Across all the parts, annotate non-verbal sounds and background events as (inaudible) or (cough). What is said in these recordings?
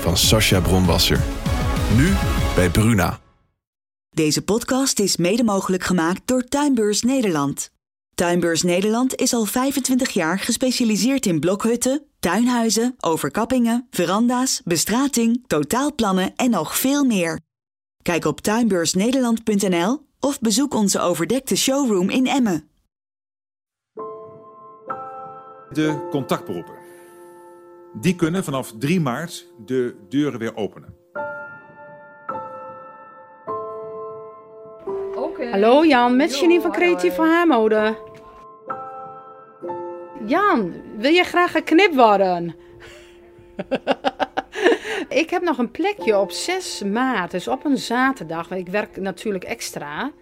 van Sascha Bronwasser. Nu bij Bruna. Deze podcast is mede mogelijk gemaakt door Tuinbeurs Nederland. Tuinbeurs Nederland is al 25 jaar gespecialiseerd in blokhutten, tuinhuizen, overkappingen, veranda's, bestrating, totaalplannen en nog veel meer. Kijk op tuinbeursnederland.nl of bezoek onze overdekte showroom in Emmen. De contactberoepen. Die kunnen vanaf 3 maart de deuren weer openen. Hallo Jan, met Janine van Creatieve Haarmode. Jan, wil jij graag geknipt worden? (laughs) ik heb nog een plekje op 6 maart, dus op een zaterdag. Ik werk natuurlijk extra.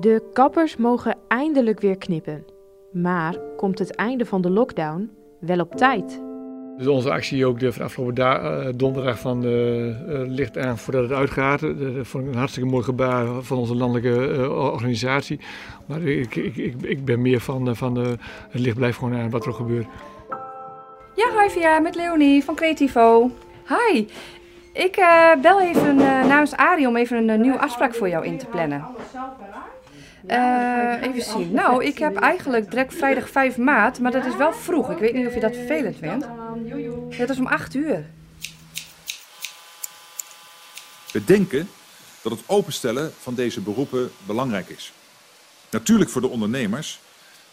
De kappers mogen eindelijk weer knippen. Maar komt het einde van de lockdown wel op tijd? Dus onze actie ook de afgelopen uh, donderdag van uh, uh, ligt aan voordat het uitgaat. Dat vond ik een hartstikke mooi gebaar van onze landelijke organisatie. Maar ik, ik, ik, ik, ben meer van, van het licht blijft gewoon aan wat er gebeurt. Ja, hi Via, met Leonie van Creativo. Hi, ik bel even namens Arie om even een nieuwe afspraak voor jou in te plannen. Uh, even zien. Nou, ik heb eigenlijk direct vrijdag 5 maart, maar dat is wel vroeg. Ik weet niet of je dat vervelend vindt. Het is om 8 uur. We denken dat het openstellen van deze beroepen belangrijk is. Natuurlijk voor de ondernemers,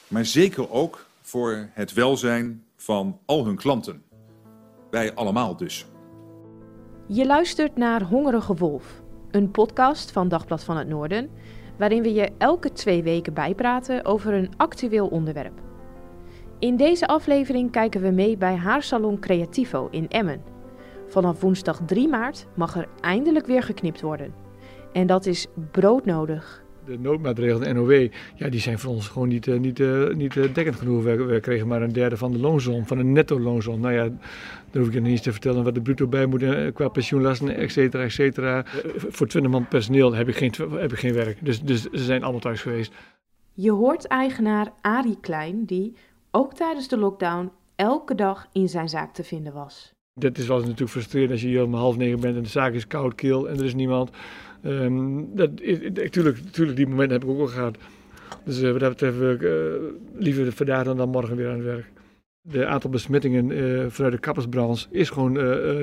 maar zeker ook voor het welzijn van al hun klanten. Wij allemaal dus. Je luistert naar Hongerige Wolf, een podcast van Dagblad van het Noorden waarin we je elke twee weken bijpraten over een actueel onderwerp. In deze aflevering kijken we mee bij Haarsalon Creativo in Emmen. Vanaf woensdag 3 maart mag er eindelijk weer geknipt worden. En dat is broodnodig. De noodmaatregelen, de NOW, ja, die zijn voor ons gewoon niet, uh, niet, uh, niet uh, dekkend genoeg. We, we, kregen maar een derde van de loonsom, van de netto loonsom. Nou ja, dan hoef ik je niet eens te vertellen wat de bruto bij moet qua pensioenlasten, et cetera, et cetera. voor 20 man personeel heb ik geen, heb ik geen werk. Dus, dus ze zijn allemaal thuis geweest. Je hoort eigenaar Arie Klein, die ook tijdens de lockdown elke dag in zijn zaak te vinden was. Dit is wel natuurlijk frustrerend als je hier om half negen bent en de zaak is koud, kil en er is niemand. Um, dat is, tuurlijk, tuurlijk, die momenten heb ik ook al gehad. Dus uh, wat dat betreft uh, liever vandaag dan, dan morgen weer aan het werk. De aantal besmettingen vanuit de kappersbranche is gewoon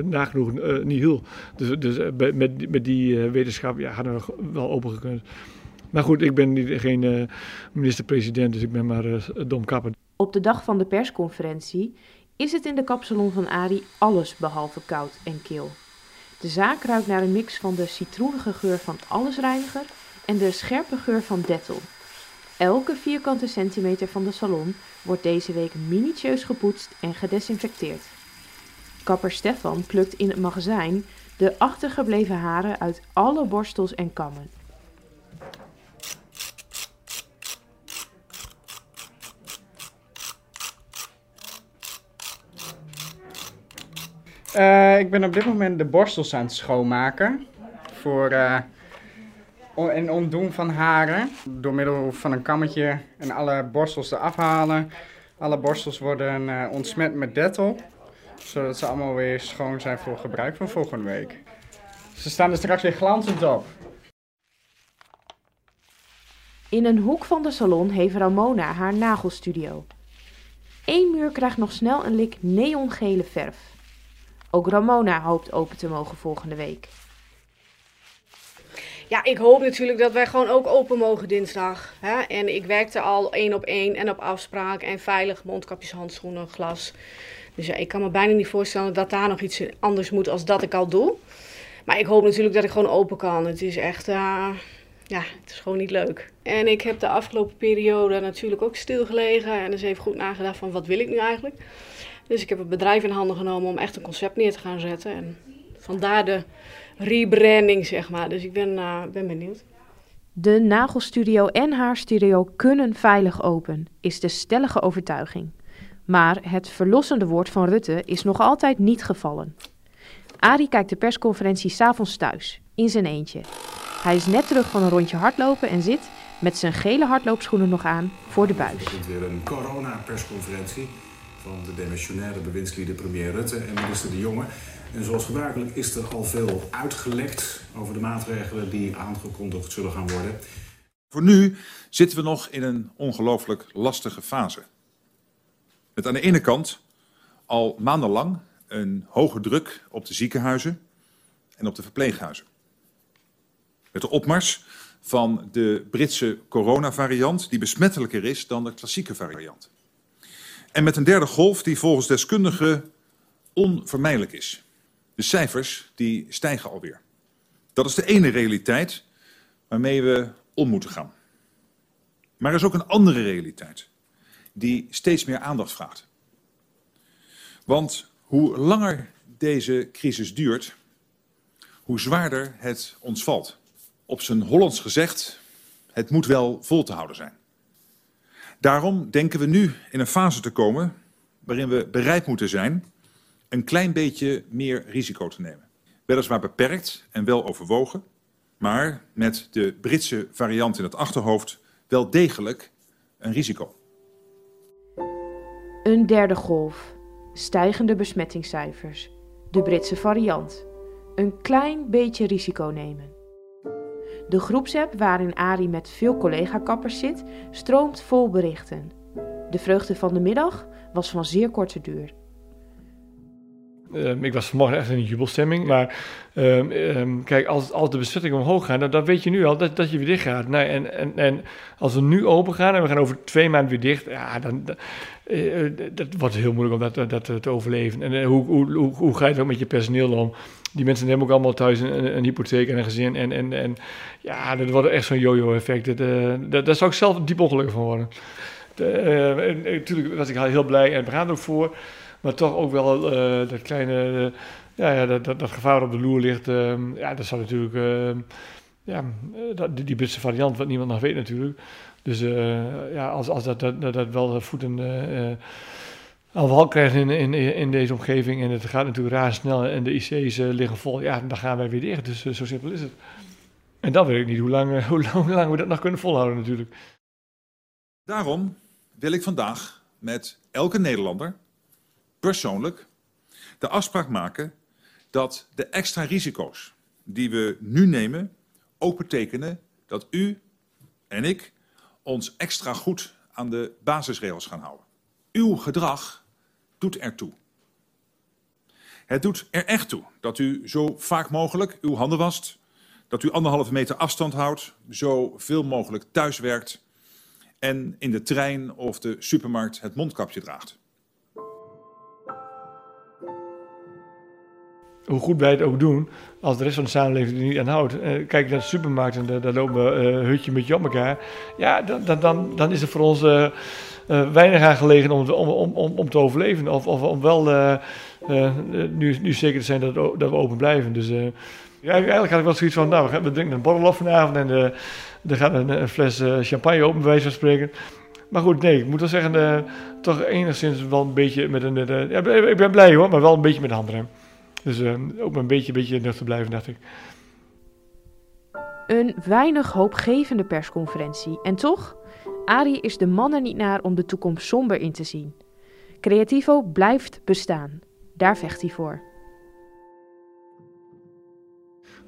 nagenoeg niet heel. Dus, dus met, met die wetenschap ja, hadden we wel open gekund. Maar goed, ik ben niet, geen minister-president, dus ik ben maar dom kapper. Op de dag van de persconferentie is het in de kapsalon van Ari alles behalve koud en kil. De zaak ruikt naar een mix van de citroenige geur van allesreiniger en de scherpe geur van Dettel. Elke vierkante centimeter van de salon wordt deze week minutieus gepoetst en gedesinfecteerd. Kapper Stefan plukt in het magazijn de achtergebleven haren uit alle borstels en kammen. Uh, ik ben op dit moment de borstels aan het schoonmaken. Voor uh, en ontdoen van haren. Door middel van een kammetje en alle borstels eraf halen. Alle borstels worden uh, ontsmet met dettel. Zodat ze allemaal weer schoon zijn voor gebruik van volgende week. Ze staan er straks weer glanzend op. In een hoek van de salon heeft Ramona haar nagelstudio. Eén muur krijgt nog snel een lik neongele verf. Ook Ramona hoopt open te mogen volgende week. Ja, ik hoop natuurlijk dat wij gewoon ook open mogen dinsdag. Hè? En ik werkte al één op één en op afspraak en veilig mondkapjes, handschoenen, glas. Dus ja, ik kan me bijna niet voorstellen dat daar nog iets anders moet als dat ik al doe. Maar ik hoop natuurlijk dat ik gewoon open kan. Het is echt, uh, ja, het is gewoon niet leuk. En ik heb de afgelopen periode natuurlijk ook stilgelegen en dus even goed nagedacht van wat wil ik nu eigenlijk. Dus ik heb het bedrijf in handen genomen om echt een concept neer te gaan zetten. En vandaar de rebranding, zeg maar. Dus ik ben, uh, ben benieuwd. De nagelstudio en haarstudio kunnen veilig open, is de stellige overtuiging. Maar het verlossende woord van Rutte is nog altijd niet gevallen. Arie kijkt de persconferentie s'avonds thuis, in zijn eentje. Hij is net terug van een rondje hardlopen en zit, met zijn gele hardloopschoenen nog aan, voor de buis. Er weer een corona-persconferentie van de demissionaire bewindslieden premier Rutte en minister De Jonge. En zoals gebruikelijk is er al veel uitgelekt over de maatregelen die aangekondigd zullen gaan worden. Voor nu zitten we nog in een ongelooflijk lastige fase. Met aan de ene kant al maandenlang een hoge druk op de ziekenhuizen en op de verpleeghuizen. Met de opmars van de Britse coronavariant, die besmettelijker is dan de klassieke variant. En met een derde golf die volgens deskundigen onvermijdelijk is. De cijfers die stijgen alweer. Dat is de ene realiteit waarmee we om moeten gaan. Maar er is ook een andere realiteit die steeds meer aandacht vraagt. Want hoe langer deze crisis duurt, hoe zwaarder het ons valt. Op zijn Hollands gezegd, het moet wel vol te houden zijn. Daarom denken we nu in een fase te komen waarin we bereid moeten zijn een klein beetje meer risico te nemen. Weliswaar beperkt en wel overwogen, maar met de Britse variant in het achterhoofd wel degelijk een risico. Een derde golf, stijgende besmettingscijfers, de Britse variant, een klein beetje risico nemen. De groepsapp waarin Ari met veel collega-kappers zit, stroomt vol berichten. De vreugde van de middag was van zeer korte duur. Um, ik was vanmorgen echt in een jubelstemming. Maar um, um, kijk, als, als de bezettingen omhoog gaan, dan, dan, weet je nu al dat, dat je weer dicht gaat. Nee, en, en, en als we nu open gaan en we gaan over twee maanden weer dicht, ja, dan, dan uh, dat wordt heel moeilijk om dat, dat te overleven. En uh, hoe, hoe, hoe, hoe, ga je ook met je personeel om? Die mensen hebben ook allemaal thuis een, een hypotheek en een gezin. En, en, en ja, dat wordt echt zo'n yo-yo-effect. Dat, uh, dat, daar zou ik zelf diep ongelukkig van worden. Natuurlijk was ik heel blij en we gaan er ook voor. Maar toch ook wel dat kleine, ja, ja dat, dat, gevaar op de loer ligt. Uh, ja, dat zou natuurlijk, ja, dat, die Britse variant, wat niemand nog weet natuurlijk. Dus ja, als, als dat, dat, dat wel voeten aan wal krijgt in, in, in deze omgeving en het gaat natuurlijk raar snel en de IC's liggen vol, ja, dan gaan wij weer dicht. Dus zo simpel is het. En dan weet ik niet hoe lang, (laughs) hoe, lang, hoe lang we dat nog kunnen volhouden natuurlijk. Daarom wil ik vandaag met elke Nederlander persoonlijk de afspraak maken dat de extra risico's die we nu nemen ook betekenen dat u en ik ons extra goed aan de basisregels gaan houden. Uw gedrag doet ertoe. Het doet er echt toe dat u zo vaak mogelijk uw handen wast, dat u anderhalve meter afstand houdt, zo veel mogelijk thuis werkt en in de trein of de supermarkt het mondkapje draagt. Hoe goed wij het ook doen, als de rest van de samenleving er niet aan houdt. Eh, kijk naar de supermarkt en daar lopen we uh, hutje met je op elkaar. Ja, dan, dan, dan is het voor ons uh, weinig aan gelegen om, om, om, om te overleven. Of, of om wel nu, nu zeker te zijn dat, dat we open blijven. Dus ja, eigenlijk had ik wel zoiets van, nou, we, drinken een borrel op vanavond en er gaat een, een fles champagne open, bij wijze van spreken. Maar goed, nee, ik moet wel zeggen, toch enigszins wel een beetje met een... ja, ik ben blij hoor, maar wel een beetje met de handen. Dus ook maar een beetje, beetje nuchter blijven, dacht ik. Een weinig hoopgevende persconferentie. En toch, Arie is de man er niet naar om de toekomst somber in te zien. Creativo blijft bestaan. Daar vecht hij voor.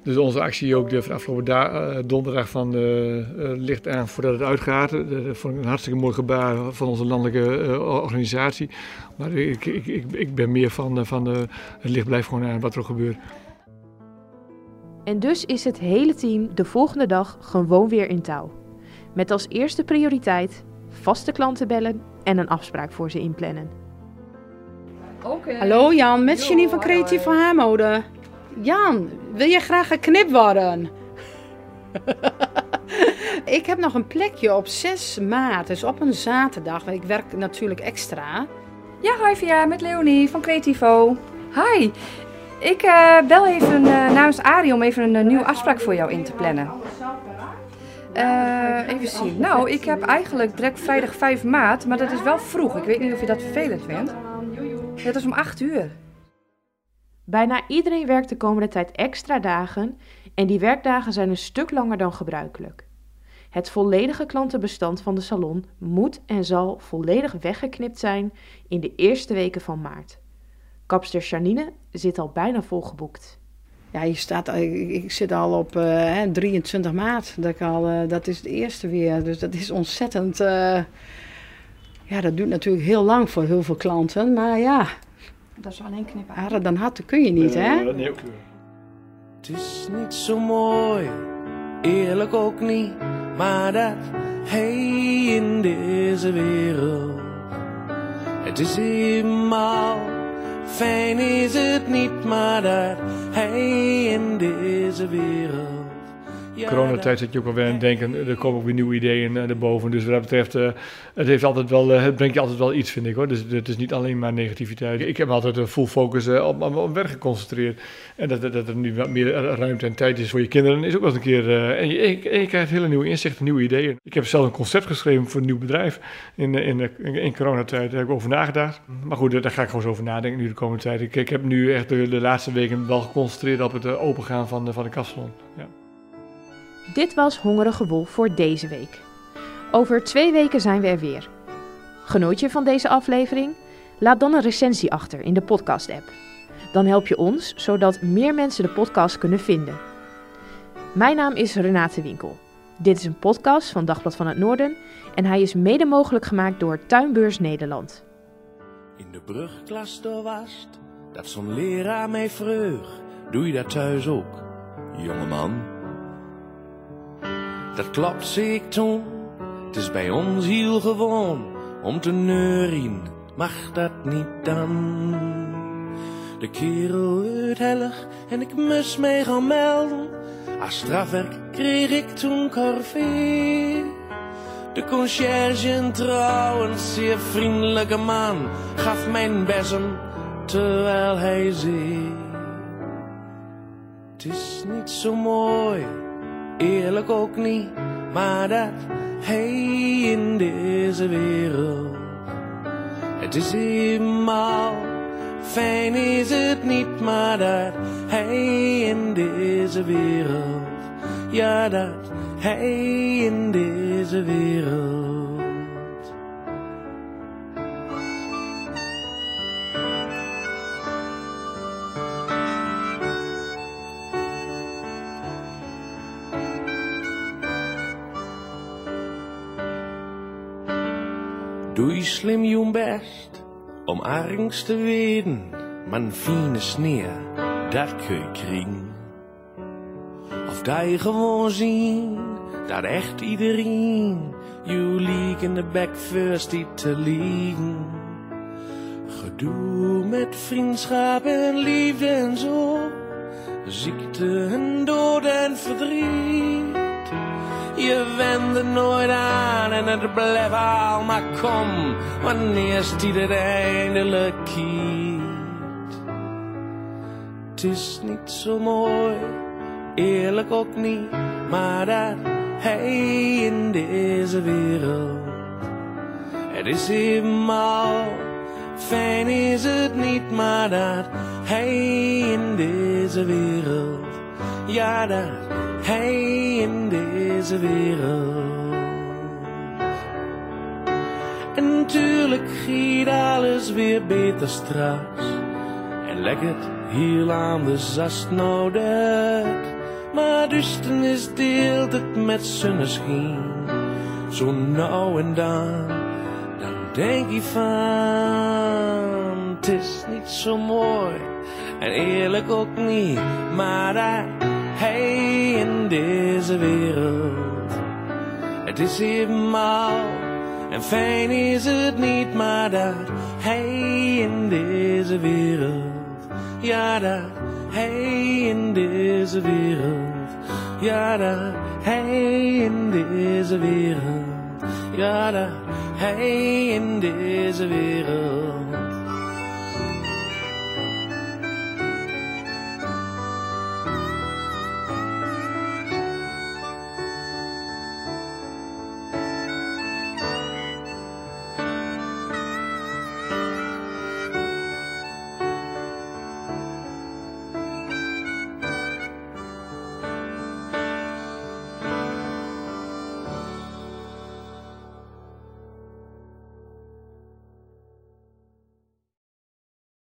Dus onze actie ook de afgelopen da- uh, donderdag van uh, uh, ligt aan voordat het uitgaat. Dat vond ik een hartstikke mooi gebaar van onze landelijke organisatie. Maar ik, ik, ik, ik, ben meer van, van het licht blijft gewoon aan wat er gebeurt. En dus is het hele team de volgende dag gewoon weer in touw. Met als eerste prioriteit vaste klanten bellen en een afspraak voor ze inplannen. Hallo Jan, met Janine van Creatief van Haarmode. Jan, wil jij graag geknipt worden? (laughs) ik heb nog een plekje op 6 maart, dus op een zaterdag. want Ik werk natuurlijk extra. Ja, hi Via, met Leonie van Creativo. Hi, ik eh, bel even eh, namens Arie om even een eh, nieuwe afspraak voor jou in te plannen. Even zien. Nou, ik heb eigenlijk direct vrijdag 5 maart, maar dat is wel vroeg. Ik weet niet of je dat vervelend vindt. Het is om 8 uur. Bijna iedereen werkt de komende tijd extra dagen en die werkdagen zijn een stuk langer dan gebruikelijk. Het volledige klantenbestand van de salon moet en zal volledig weggeknipt zijn in de eerste weken van maart. Kapster Janine zit al bijna volgeboekt. Ja, je staat, ik, zit al op eh, hè, 23 maart. Dat, ik al, eh, dat is het eerste weer. Dus dat is ontzettend. eh, ja, dat duurt natuurlijk heel lang voor heel veel klanten. Maar ja, Dat is wel een knip harder dan kun je niet, hè? Eh, nee, ook niet. Het is niet zo mooi, eerlijk ook niet, maar dat hij in deze wereld. Het is eenmaal, fijn is het niet, maar dat hij in deze wereld. Coronatijd zit je ook wel weer aan het denken. Er komen ook weer nieuwe ideeën eh, erboven. Dus wat dat betreft, eh, het, heeft altijd wel, eh, het brengt je altijd wel iets, vind ik hoor. Dus het is niet alleen maar negativiteit. Ik heb altijd een full focus op, op, werk geconcentreerd. En dat, dat, er nu wat meer ruimte en tijd is voor je kinderen, is ook wel eens een keer. en, je, en krijgt hele nieuwe inzichten, nieuwe ideeën. Ik heb zelf een concept geschreven voor een nieuw bedrijf in, in, in, coronatijd. Daar heb ik over nagedacht. Maar goed, daar ga ik gewoon eens over nadenken nu de komende tijd. Ik, heb nu echt de, laatste weken wel geconcentreerd op het opengaan van, de- van de. Ja. Dit was Hongerige Wolf voor deze week. Over twee weken zijn we er weer. Genoot je van deze aflevering? Laat dan een recensie achter in de podcast-app. Dan help je ons, zodat meer mensen de podcast kunnen vinden. Mijn naam is Renate Winkel. Dit is een podcast van Dagblad van het Noorden en hij is mede mogelijk gemaakt door Tuinbeurs Nederland. In de brugklas doorwast, dat zo'n leraar mij vreug. Doe je dat thuis ook, jongeman? Dat klopt, zei ik toen. Het is bij ons heel gewoon om te neurien. Mag dat niet dan? De kerel werd hellig en ik moest mij gaan melden. Als strafwerk kreeg ik toen corvée. De conciërge, een trouwens zeer vriendelijke man, gaf mijn bezem terwijl hij zei: Het is niet zo mooi, eerlijk ook niet, maar dat hij in deze wereld. Het is eenmaal, fijn is het niet, maar dat hij in deze wereld. Ja, dat hij in deze wereld. Doe je slim je best om angst te weten, man fine sneer, dat kun je kriegen. Of dat je gewoon zien dat echt iedereen je liek in de bek first te liegen. Gedoe met vriendschap en liefde en zo, ziekte en dood en verdriet. Je wende nooit aan en het bleef al maar kom, wanneer die het eindelijk kiet. Het is niet zo mooi, eerlijk ook niet, maar dat hij in deze wereld. Het is eenmaal, fijn is het niet, maar dat hij in deze wereld. Ja, dat hij in deze wereld. En tuurlijk giet alles weer beter straks. En lekkert heel anders als nodig. Maar duisternis deelt het met zonneschijn. Zo nou en dan, dan denk je van, het is niet zo mooi. En eerlijk ook niet, maar dat hij deze wereld. Het is eenmaal en fijn is het niet, maar dat hij in deze wereld, ja dat hij in deze wereld, ja dat hij in deze wereld, ja dat hij in deze wereld.